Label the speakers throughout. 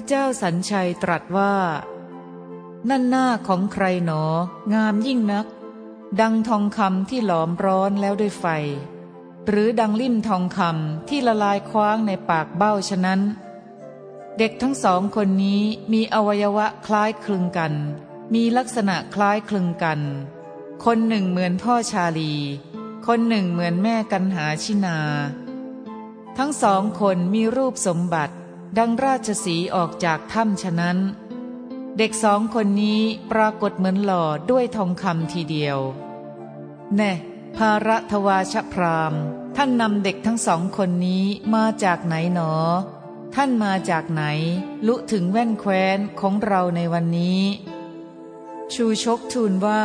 Speaker 1: พระเจ้าสัญชัยตรัสว่า นั่นหน้าของใครหนอ งามยิ่งนัก ดังทองคำที่หลอมร้อนแล้วด้วยไฟ หรือดังลิ่มทองคำที่ละลายคว้างในปากเบ้าฉะนั้น เด็กทั้งสองคนนี้มีอวัยวะคล้ายคลึงกัน มีลักษณะคล้ายคลึงกัน คนหนึ่งเหมือนพ่อชาลี คนหนึ่งเหมือนแม่กันหาชินา ทั้งสองคนมีรูปสมบัติ ดังราชสีออกจากถ้ำฉะนั้น เด็กสองคนนี้ปรากฏเหมือนหล่อด้วยทองคำทีเดียว แน่ ภาระทวาชพราม ท่านนำเด็กทั้งสองคนนี้มาจากไหนหนอ ท่านมาจากไหน ลุถึงแว่นแคว้นของเราในวันนี้ ชูชกทูลว่า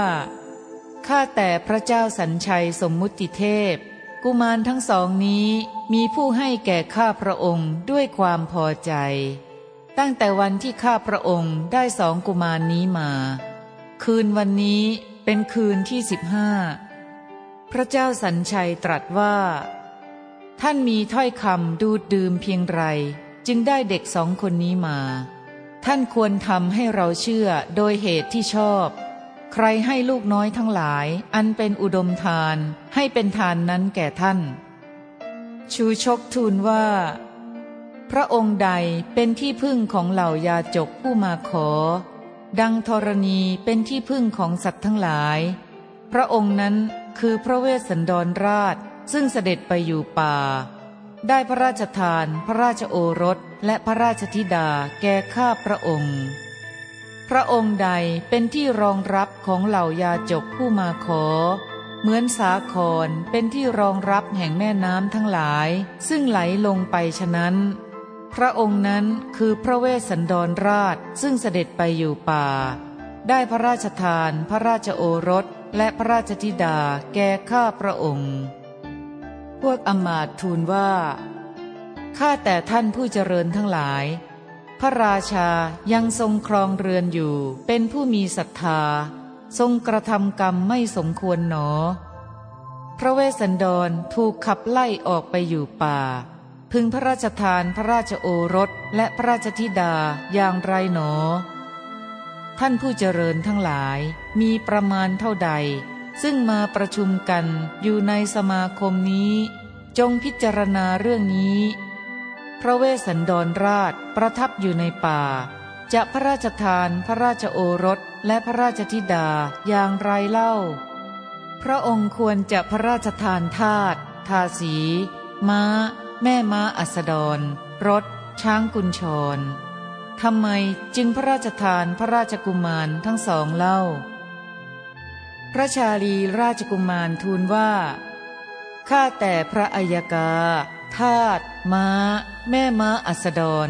Speaker 1: ข้าแต่พระเจ้าสัญชัยสมมุติเทพ กุมารทั้งสองนี้ มีผู้ให้แก่ข้าพระองค์ด้วยความพอใจ ตั้งแต่วันที่ข้าพระองค์ได้สองกุมารนี้มา คืนวันนี้เป็นคืนที่สิบห้าพระเจ้าสัญชัยตรัสว่า ท่านมีถ้อยคำดูดดื่มเพียงไร จึงได้เด็กสองคนนี้มา ท่านควรทำให้เราเชื่อโดยเหตุที่ชอบ ใครให้ลูกน้อยทั้งหลาย อันเป็นอุดมทานให้เป็นทานนั้นแก่ท่าน ชูชกทูลว่า พระองค์ใดเป็นที่พึ่งของเหล่ายาจกผู้มาขอ ดังธรณีเป็นที่พึ่งของสัตว์ทั้งหลาย พระองค์นั้นคือพระเวสสันดรราชซึ่งเสด็จไปอยู่ป่า ได้พระราชทาน พระราชโอรสและพระราชธิดาแก่ข้าพระองค์ พระองค์ใดเป็นที่รองรับของเหล่ายาจกผู้มาขอ เหมือนสาครเป็นที่รองรับแห่งแม่น้ำทั้งหลาย ซึ่งไหลลงไปฉะนั้น พระองค์นั้นคือพระเวสสันดรราชซึ่งเสด็จไปอยู่ป่า ได้พระราชทานพระราชโอรสและพระราชธิดาแก่ข้าพระองค์ พวกอมาตทูลว่า ข้าแต่ท่านผู้เจริญทั้งหลาย พระราชายังทรงครองเรือนอยู่เป็นผู้มีศรัทธา ทรงกระทำกรรมไม่สมควรหนอ พระเวสสันดรถูกขับไล่ออกไปอยู่ป่า พึงพระราชทานพระราชโอรสและพระราชธิดาอย่างไรหนอ ท่านผู้เจริญทั้งหลายมีประมาณเท่าใด ซึ่งมาประชุมกันอยู่ในสมาคมนี้ จงพิจารณาเรื่องนี้ พระเวสสันดรราชประทับอยู่ในป่า จะพระราชทานพระราชโอรส และพระราชธิดาอย่างไรเล่า พระองค์ควรจะพระราชทานทาตทาสี ม้า แม่ม้าอัสดร รถ ช้างกุญชรทำไมจึงพระราชทานพระราชกุมารทั้งสองเล่า พระชาลีราชกุมารทูลว่า ข้าแต่พระอัยกาทาตม้า แม่ม้าอัสดร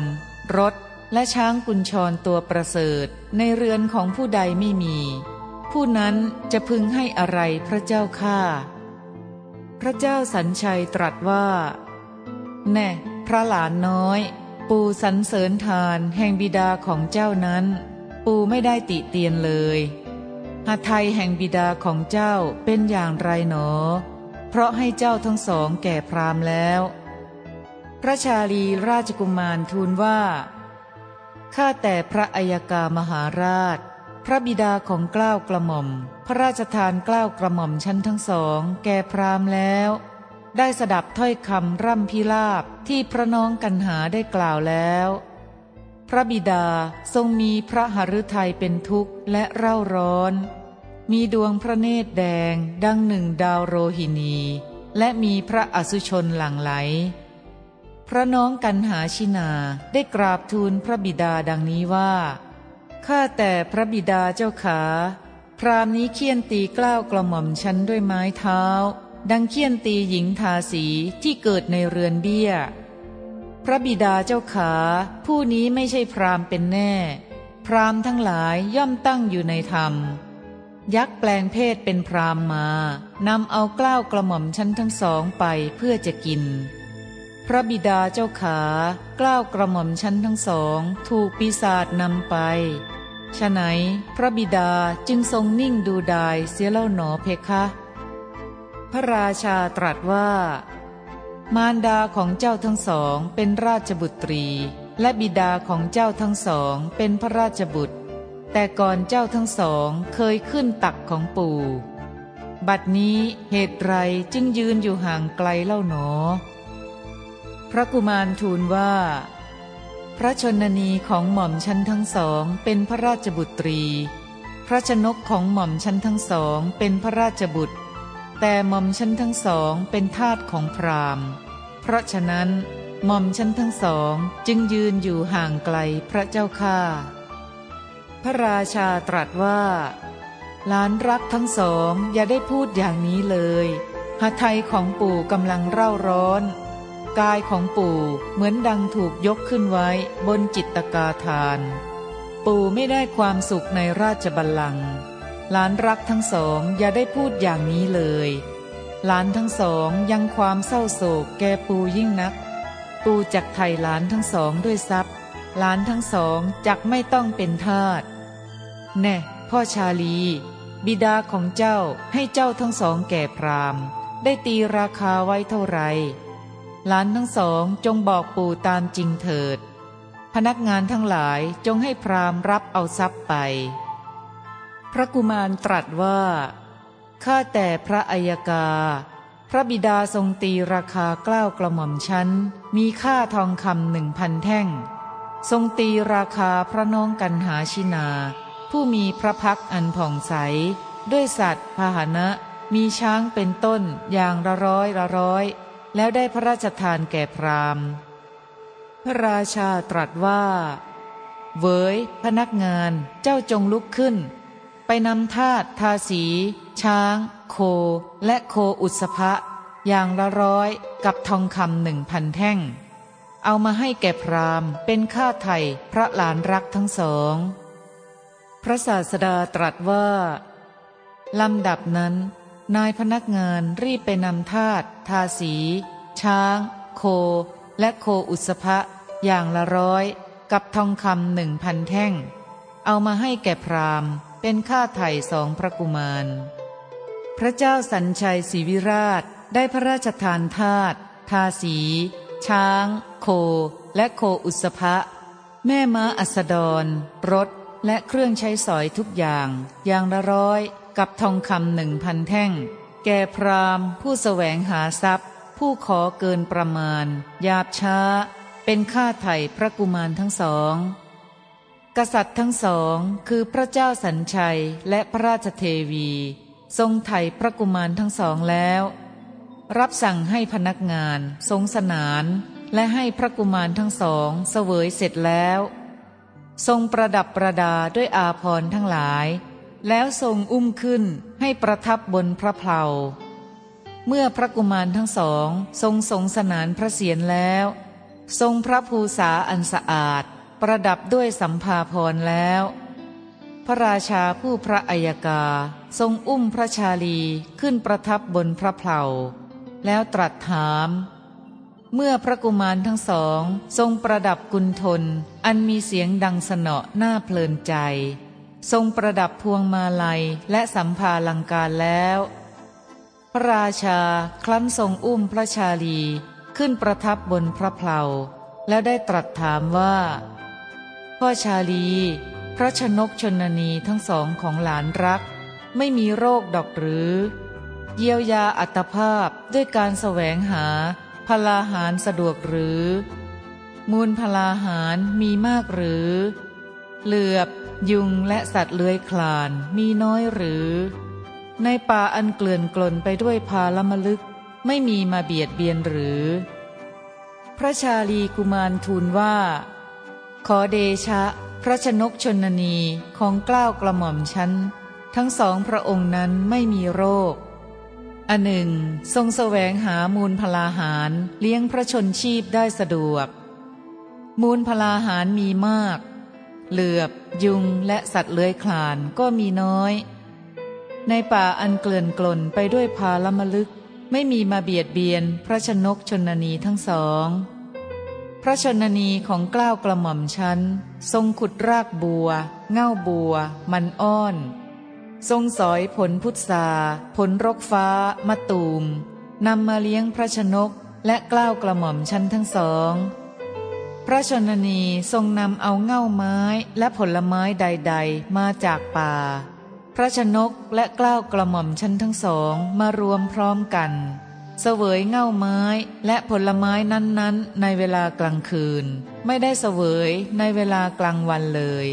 Speaker 1: รถ และช้างกุญชรตัวประเสริฐในเรือนของผู้ใดไม่มี ผู้นั้นจะพึงให้อะไรพระเจ้าข้าพระเจ้าสัญชัยตรัสว่า แน่ พระหลานน้อย ปู่สรรเสริญทานแห่งบิดาของเจ้านั้น ปู่ไม่ได้ติเตียนเลยหาไทยแห่งบิดาของเจ้าเป็นอย่างไรหนอ เพราะให้เจ้าทั้งสองแก่พรามแล้ว พระชาลีราชกุมารทูลว่า ข้าแต่พระอัยกามหาราช พระบิดาของกล้าวกระหม่อม พระราชทานกล้าวกระหม่อมชั้นทั้งสอง แก่พรามแล้ว ได้สดับถ้อยคำร่ำพิลาบที่พระน้องกันหาได้กล่าวแล้ว พระบิดาทรงมีพระหฤทัยเป็นทุกข์และเร่าร้อน มีดวงพระเนตรแดงดังหนึ่งดาวโรหินี และมีพระอสุชนหลั่งไหล พระน้องกันหาชินาได้กราบทูลพระบิดาดังนี้ว่า ข้าแต่พระบิดาเจ้าขา พรามนี้เคี่ยนตีกล้าวกระหม่อมฉันด้วยไม้เท้า ดังเคี่ยนตีหญิงทาสีที่เกิดในเรือนเบี้ย พระบิดาเจ้าขา ผู้นี้ไม่ใช่พรามเป็นแน่ พรามทั้งหลายย่อมตั้งอยู่ในธรรม ยักษ์แปลงเพศเป็นพรามมานำเอากล้าวกระหม่อมชั้นทั้งสองไปเพื่อจะกิน พระบิดาเจ้าขากล้าวกระหม่อมชั้นทั้งสองถูกปีศาจนำไปฉะไหนพระบิดาจึงทรงนิ่งดูดายเสียเล่าหนอเพคะ พระราชาตรัสว่า มารดาของเจ้าทั้งสองเป็นราชบุตรี และบิดาของเจ้าทั้งสองเป็นพระราชบุตร แต่ก่อนเจ้าทั้งสองเคยขึ้นตักของปู่ บัดนี้เหตุไรจึงยืนอยู่ห่างไกลเล่าหนอ พระกุมารทูลว่า พระชนนีของหม่อมชั้นทั้งสองเป็นพระราชบุตรี พระชนกของหม่อมชั้นทั้งสองเป็นพระราชบุตร แต่หม่อมชั้นทั้งสองเป็นทาสของพราหมณ์ เพราะฉะนั้นหม่อมชั้นทั้งสองจึงยืนอยู่ห่างไกลพระเจ้าข้าพระราชาตรัสว่าหลานรักทั้งสองอย่าได้พูดอย่างนี้เลยหาไทยของปู่กำลังเร่าร้อน กายของปู่เหมือนดังถูกยกขึ้นไว้บนจิตตกาทาน ปู่ไม่ได้ความสุขในราชบัลลังก์หลานรักทั้งสองอย่าได้พูดอย่างนี้เลย หลานทั้งสองยังความเศร้าโศกแก่ปู่ยิ่งนัก ปู่จักไถ่หลานทั้งสองด้วยทรัพย์ หลานทั้งสองจักไม่ต้องเป็นทาสแน่ พ่อชาลี บิดาของเจ้าให้เจ้าทั้งสองแก่พรามได้ตีราคาไว้เท่าไหร่ หลานทั้งสองจงบอกปู่ตามจริงเถิด พนักงานทั้งหลายจงให้พรามรับเอาทรัพย์ไป พระกุมารตรัสว่า ข้าแต่พระอัยกา พระบิดาทรงตีราคากล้าวกระหม่อมชั้น มีค่าทองคำหนึ่งพันแท่ง ทรงตีราคาพระน้องกันหาชินา ผู้มีพระพักอันผ่องใส ด้วยสัตว์พาหนะมีช้างเป็นต้นอย่างละร้อยละร้อย แล้วได้พระราชทานแก่พราหมณ์ พระราชาตรัสว่า เวยพนักงานเจ้าจงลุกขึ้น ไปนำทาตทาสี ช้าง โค และโคอุสภะอย่างละร้อยกับทองคำหนึ่งพันแท่ง เอามาให้แก่พรามเป็นค่าไถ่พระหลานรักทั้งสอง พระศาสดาตรัสว่าลำดับนั้น นายพนักงานรีบไปนำทาตทาสี ช้าง โค และโคอุสภะอย่างละร้อย กับทองคำหนึ่งพันแท่ง เอามาให้แก่พรามเป็นค่าไถ่สองพระกุมาร พระเจ้าสัญชัยศรีวิราชได้พระราชทานทาตทาสี ช้าง โค และโคอุสภะแม่ม้าอัสดร รถ และเครื่องใช้สอยทุกอย่าง อย่างละร้อย กับทองคำหนึ่งพันแท่ง แก่พรามผู้แสวงหาทรัพย์ ผู้ขอเกินประมาณ ยาบช้า เป็นค่าไถ่พระกุมารทั้งสอง กษัตริย์ทั้งสองคือพระเจ้าสัญชัยและพระราชเทวี ทรงไถ่พระกุมารทั้งสองแล้ว รับสั่งให้พนักงาน ทรงสนาน และให้พระกุมารทั้งสองเสวยเสร็จแล้ว ทรงประดับประดาด้วยอาพรทั้งหลาย แล้วทรงอุ้มขึ้นให้ประทับบนพระเพลาเมื่อพระกุมารทั้งสองทรงทรงสนานพระเศียรแล้ว ทรงพระภูษาอันสะอาด ประดับด้วยสัมภาพรแล้ว พระราชาผู้พระอัยกาทรงอุ้มพระชาลีขึ้นประทับบนพระเพลาแล้วตรัสถาม เมื่อพระกุมารทั้งสอง ทรงประดับกุณฑลอันมีเสียงดังสนอหน้าเพลินใจ ทรงประดับพวงมาลัยและสัมภาลังการแล้ว พระราชาคลั้นทรงอุ้มพระชาลีขึ้นประทับบนพระเพลาแล้วได้ตรัสถามว่า พ่อชาลี พระชนกชนนีทั้งสองของหลานรัก ไม่มีโรคดอกหรือ เยียวยาอัตภาพด้วยการแสวงหาพลาหารสะดวกหรือ มูลพลาหารมีมากหรือ เหลือบ ยุงและสัตว์เลื้อยคลานมีน้อยหรือ ในป่าอันเกลื่อนกลนไปด้วยพาลมลึก ไม่มีมาเบียดเบียนหรือ พระชาลีกุมารทูลว่า ขอเดชะ พระชนกชนนีของกล้าวกระหม่อมชั้น ทั้งสองพระองค์นั้นไม่มีโรคอันหนึ่ง ทรงแสวงหามูลพลาหารเลี้ยงพระชนชีพได้สะดวก มูลพลาหารมีมาก เหลือบ ยุงและสัตว์เลื้อยคลานก็มีน้อย ในป่าอันเกลื่อนกลนไปด้วยพาลมลึก ไม่มีมาเบียดเบียนพระชนกชนนีทั้งสอง พระชนนีของกล้าวกระหม่อมชั้น ทรงขุดรากบัว เง่าบัว มันอ้อน ทรงสอยผลพุทราผลรกฟ้ามะตูมนำมาเลี้ยงพระชนกและกล้าวกระหม่อมชั้นทั้งสอง พระชนนีทรงนำเอาเง่าไม้และผลไม้ใดๆ มาจากป่า พระชนกและกล้าวกระหม่อมชั้นทั้งสองมารวมพร้อมกัน เสวยเง่าไม้และผลไม้นั้นๆ ในเวลากลางคืน ไม่ได้เสวยในเวลากลางวันเลย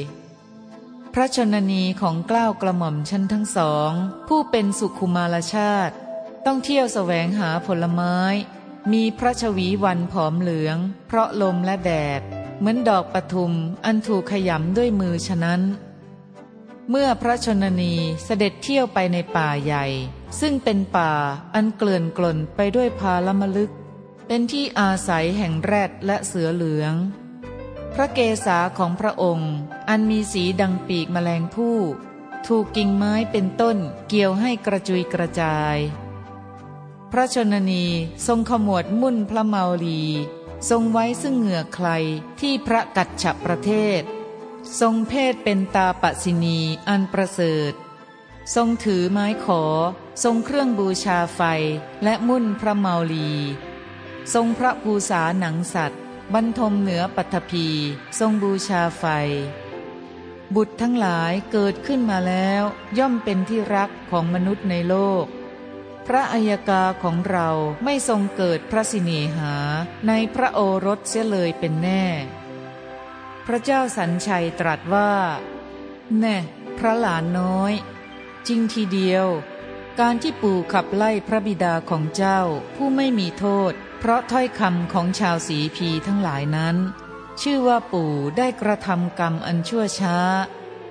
Speaker 1: พระชนนีของกล้าวกระหม่อมชั้นทั้งสอง ผู้เป็นสุขุมารชาติ ต้องเที่ยวแสวงหาผลไม้ มีพระชวีวันผอมเหลือง เพราะลมและแดด เหมือนดอกปทุมอันถูกขยำด้วยมือฉะนั้น เมื่อพระชนนีเสด็จเที่ยวไปในป่าใหญ่ ซึ่งเป็นป่าอันเกลื่อนกล่นไปด้วยพาลมลึก เป็นที่อาศัยแห่งแรดและเสือเหลือง พระเกศาของพระองค์ อันมีสีดังปีกแมลงผู้ ถูกกิ่งไม้เป็นต้นเกี่ยวให้กระจุยกระจาย พระชนนีทรงขมวดมุ่นพระเมาลี ทรงไว้ซึ่งเหงื่อใครที่พระกัจฉประเทศ ทรงเพศเป็นตาปสินีอันประเสริฐ ทรงถือไม้ขอ ทรงเครื่องบูชาไฟและมุ่นพระเมาลี ทรงพระภูษาหนังสัตว์ บรรทมเหนือปัทภีทรงบูชาไฟบุตรทั้งหลายเกิดขึ้นมาแล้ว ย่อมเป็นที่รักของมนุษย์ในโลก พระอัยกาของเราไม่ทรงเกิดพระสิเนหาในพระโอรสเสียเลยเป็นแน่ พระเจ้าสัญชัยตรัสว่า แน่พระหลานน้อย จริงทีเดียว การที่ปู่ขับไล่พระบิดาของเจ้าผู้ไม่มีโทษ เพราะถ้อยคำของชาวสีพีทั้งหลายนั้น ชื่อว่าปู่ได้กระทำกรรมอันชั่วช้า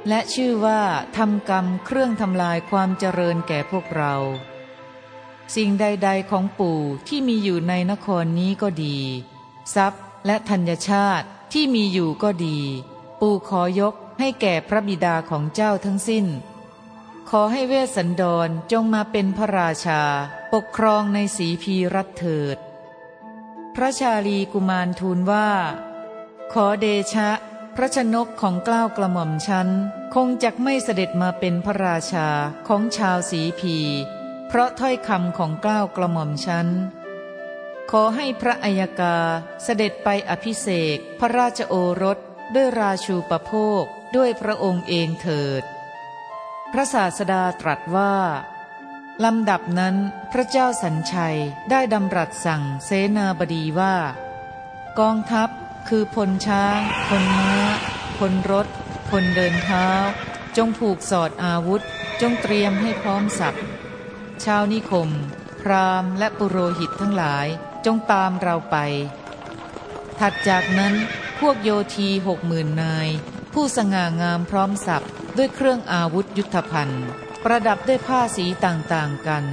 Speaker 1: และชื่อว่าทำกรรมเครื่องทำลายความเจริญแก่พวกเรา สิ่งใด ๆ ของปู่ที่มีอยู่ในนครนี้ก็ดี ทรัพย์และธัญชาติที่มีอยู่ก็ดี ปู่ขอยกให้แก่พระบิดาของเจ้าทั้งสิ้น ขอให้เวสสันดรจงมาเป็นพระราชา ปกครองในสีพีรัตเถิด พระชาลีกุมารทูลว่า ขอเดชะ พระชนกของกล้าวกระหม่อมชั้น คงจะไม่เสด็จมาเป็นพระราชาของชาวสีพี เพราะถ้อยคำของกล้าวกระหม่อมฉันขอให้พระอัยกาเสด็จไปอภิเษกพระราชโอรสด้วยราชูปโภคด้วยพระองค์เองเถิด พระศาสดาตรัสว่าลำดับนั้นพระเจ้าสัญชัยได้ดำรัสสั่งเสนาบดีว่า กองทัพคือพลช้างพลม้าพลรถพลเดินเท้า จงผูกสอดอาวุธ จงเตรียมให้พร้อมสับ ชาวนิคม พราหมณ์และปุโรหิตทั้งหลายจงตามเราไป ถัดจากนั้นพวกโยทีหกหมื่นนาย ผู้สง่างามพร้อมสับด้วยเครื่องอาวุธยุทธภัณฑ์ ประดับด้วยผ้าสีต่างๆกัน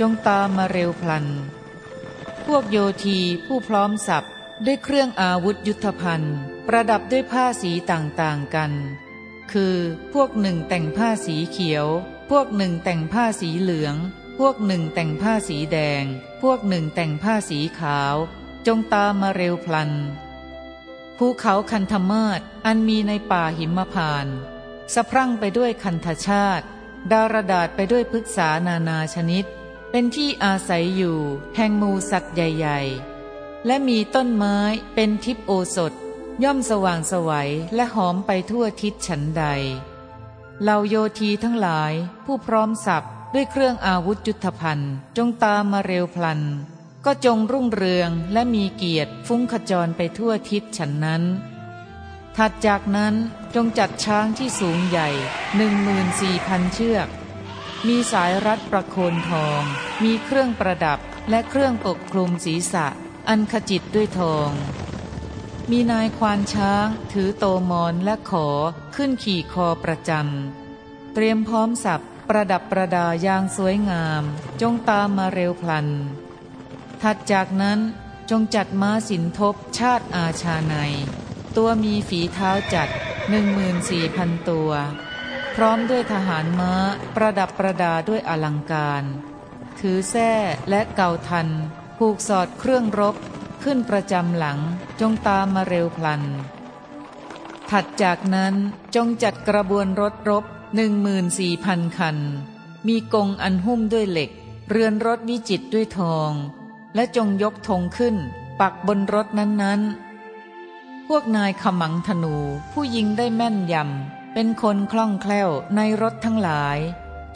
Speaker 1: จงตามมาเร็วพลัน พวกโยทีผู้พร้อมสับด้วยเครื่องอาวุธยุทธภัณฑ์ ประดับด้วยผ้าสีต่างๆกัน คือพวกหนึ่งแต่งผ้าสีเขียว พวกหนึ่งแต่งผ้าสีเหลือง พวกหนึ่งแต่งผ้าสีแดง พวกหนึ่งแต่งผ้าสีขาว จงตามมาเร็วพลัน ภูเขาคันธมาศอันมีในป่าหิมพานสะพรั่งไปด้วยคันธชาติ ดารดาษไปด้วยพฤกษานานาชนิด เป็นที่อาศัยอยู่แห่งมูสัตว์ใหญ่ ๆ และมีต้นไม้เป็นทิพโอสถ ย่อมสว่างสวัยและหอมไปทั่วทิศฉันใดเหล่าโยทีทั้งหลายผู้พร้อมสับ ด้วยเครื่องอาวุธยุทธภัณฑ์ จงตามมาเร็วพลัน ก็จงรุ่งเรืองและมีเกียรติฟุ้งขจรไปทั่วทิศฉันนั้น ถัดจากนั้นจงจัดช้างที่สูงใหญ่หนึ่งมืนสี่พันเชือก มีสายรัดประโคนทอง มีเครื่องประดับและเครื่องปกคลุมศีรษะ อันขจิตด้วยทอง มีนายควานช้างถือโตมอนและขอขึ้นขี่คอประจำเตรียมพร้อมสับ ประดับประดาอย่างสวยงาม จงตามมาเร็วพลัน ถัดจากนั้นจงจัดม้าสินทบชาติอาชาใน ตัวมีฝีเท้าจัดหนึ่งมืนสี่พันตัว พร้อมด้วยทหารม้าประดับประดาด้วยอลังการ ถือแส้และเก่าทัน ผูกสอดเครื่องรบ ขึ้นประจำหลังจงตามมาเร็วพลัน ถัดจากนั้นจงจัดกระบวนรถรบ หนึ่งมืนสี่พันคัน มีกงอันหุ้มด้วยเหล็ก เรือนรถวิจิตด้วยทอง และจงยกธงขึ้น ปักบนรถนั้นๆ พวกนายขมังธนูผู้ยิงได้แม่นยำ เป็นคนคล่องแคล่วในรถทั้งหลาย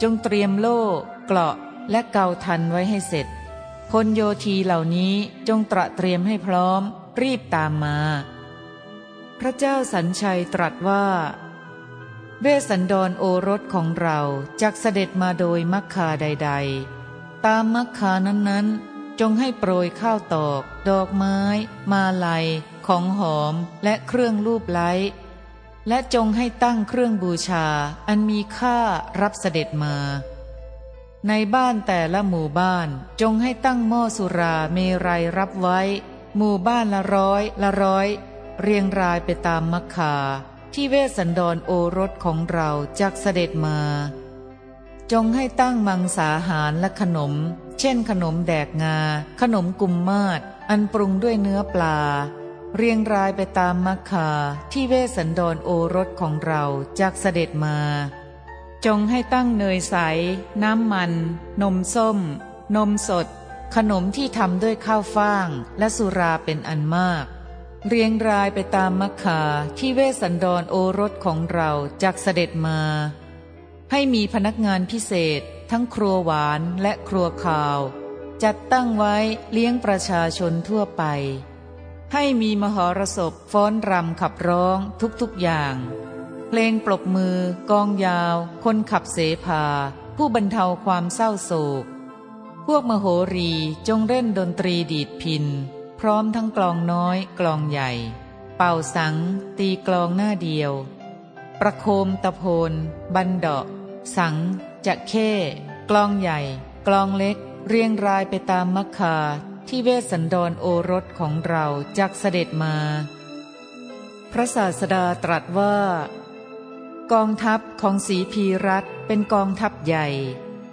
Speaker 1: จงเตรียมโล่ เกราะและเกาทันไว้ให้เสร็จพลโยธีเหล่านี้จงตระเตรียมให้พร้อม รีบตามมา พระเจ้าสัญชัยตรัสว่า เวสันดรโอรสของเราจากเสด็จมาโดยมักคาใด ๆ ตามมักคานั้นๆ จงให้โปรยข้าวตอก ดอกไม้ มาลัย ของหอมและเครื่องรูปไล้ และจงให้ตั้งเครื่องบูชาอันมีค่ารับเสด็จมา ในบ้านแต่ละหมู่บ้านจงให้ตั้งหม้อสุราเมรัยรับไว้ หมู่บ้านละร้อยละร้อย เรียงรายไปตามมักคา ที่เวสสันดรโอรสของเราจากเสด็จมา จงให้ตั้งมังสาหารและขนม เช่นขนมแดกงา ขนมกุมมาศอันปรุงด้วยเนื้อปลา เรียงรายไปตามมักคาที่เวสสันดรโอรสของเราจากเสด็จมา จงให้ตั้งเนยใส น้ำมัน นมส้ม นมสด ขนมที่ทำด้วยข้าวฟ่างและสุราเป็นอันมาก เรียงรายไปตามมัคคาที่เวสันดรโอรสของเราจากเสด็จมา ให้มีพนักงานพิเศษ ทั้งครัวหวานและครัวข่าว จัดตั้งไว้เลี้ยงประชาชนทั่วไป ให้มีมหรสพฟ้อนรำขับร้องทุกๆอย่าง เพลงปรบมือ กองยาว คนขับเสภา ผู้บรรเทาความเศร้าโศก พวกมโหรีจงเล่นดนตรีดีดพิน ร้อมทั้งกลองน้อยกลองใหญ่ เป่าสัง ตีกลองหน้าเดียว ประโคมตะโพน บันดาะสัง จะเข้กลองใหญ่ กลองเล็ก เรียงรายไปตามมัคคาที่เวสสันดรโอรสของเราจากเสด็จมา พระศาสดาตรัสว่า กองทัพของสีพีรัตเป็นกองทัพใหญ่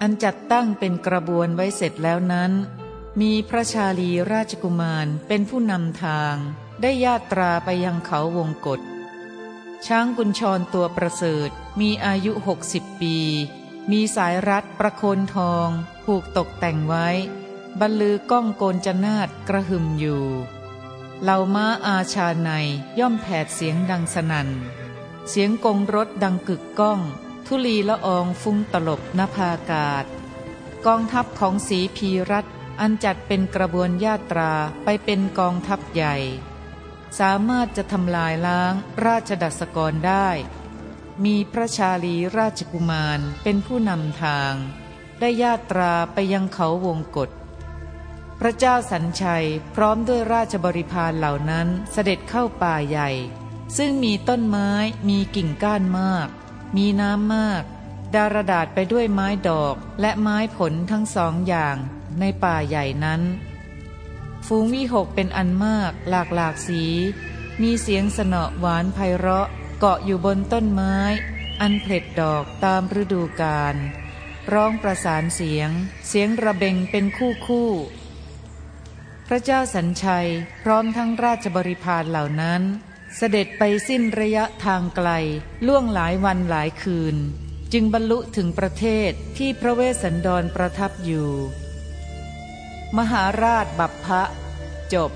Speaker 1: อันจัดตั้งเป็นกระบวนไว้เสร็จแล้วนั้น มีพระชาลีราชกุมารเป็นผู้นำทาง ได้ญาตราไปยังเขาวงกฏช้างกุญชรตัวประเสริฐมีอายุหกสิบปี มีสายรัดประโคนทองผูกตกแต่งไว้ บรรลือก้องโกนจนาดกระหึ่มอยู่เหล่าม้าอาชาในย่อมแผดเสียงดังสนัน่น เสียงกงรถดังกึกก้อง ทุลีละอองฟุ้งตลบนภากาศ กองทัพของสีพีรัต อันจัดเป็นกระบวนญาตราไปเป็นกองทัพใหญ่ สามารถจะทำลายล้างราชดัสกรได้ มีพระชาลีราชกุมารเป็นผู้นำทาง ได้ญาตราไปยังเขาวงกฏพระเจ้าสัญชัยพร้อมด้วยราชบริพารเหล่านั้นเสด็จเข้าป่าใหญ่ ซึ่งมีต้นไม้มีกิ่งก้านมาก มีน้ำมาก ดารดาษไปด้วยไม้ดอกและไม้ผลทั้งสองอย่าง ในป่าใหญ่นั้นฟูงวิหกเป็นอันมากหลากหลากสี มีเสียงสนอหวานไพเราะเกาะอยู่บนต้นไม้ อันเผล็ดดอกตามฤดูกาลร้องประสานเสียง เสียงระเบงเป็นคู่คู่ พระเจ้าสัญชัยพร้อมทั้งราชบริพารเหล่านั้น เสด็จไปสิ้นระยะทางไกล ล่วงหลายวันหลายคืน จึงบรรลุถึงประเทศที่พระเวสสันดรประทับอยู่ มหาราชบัพพะ จบ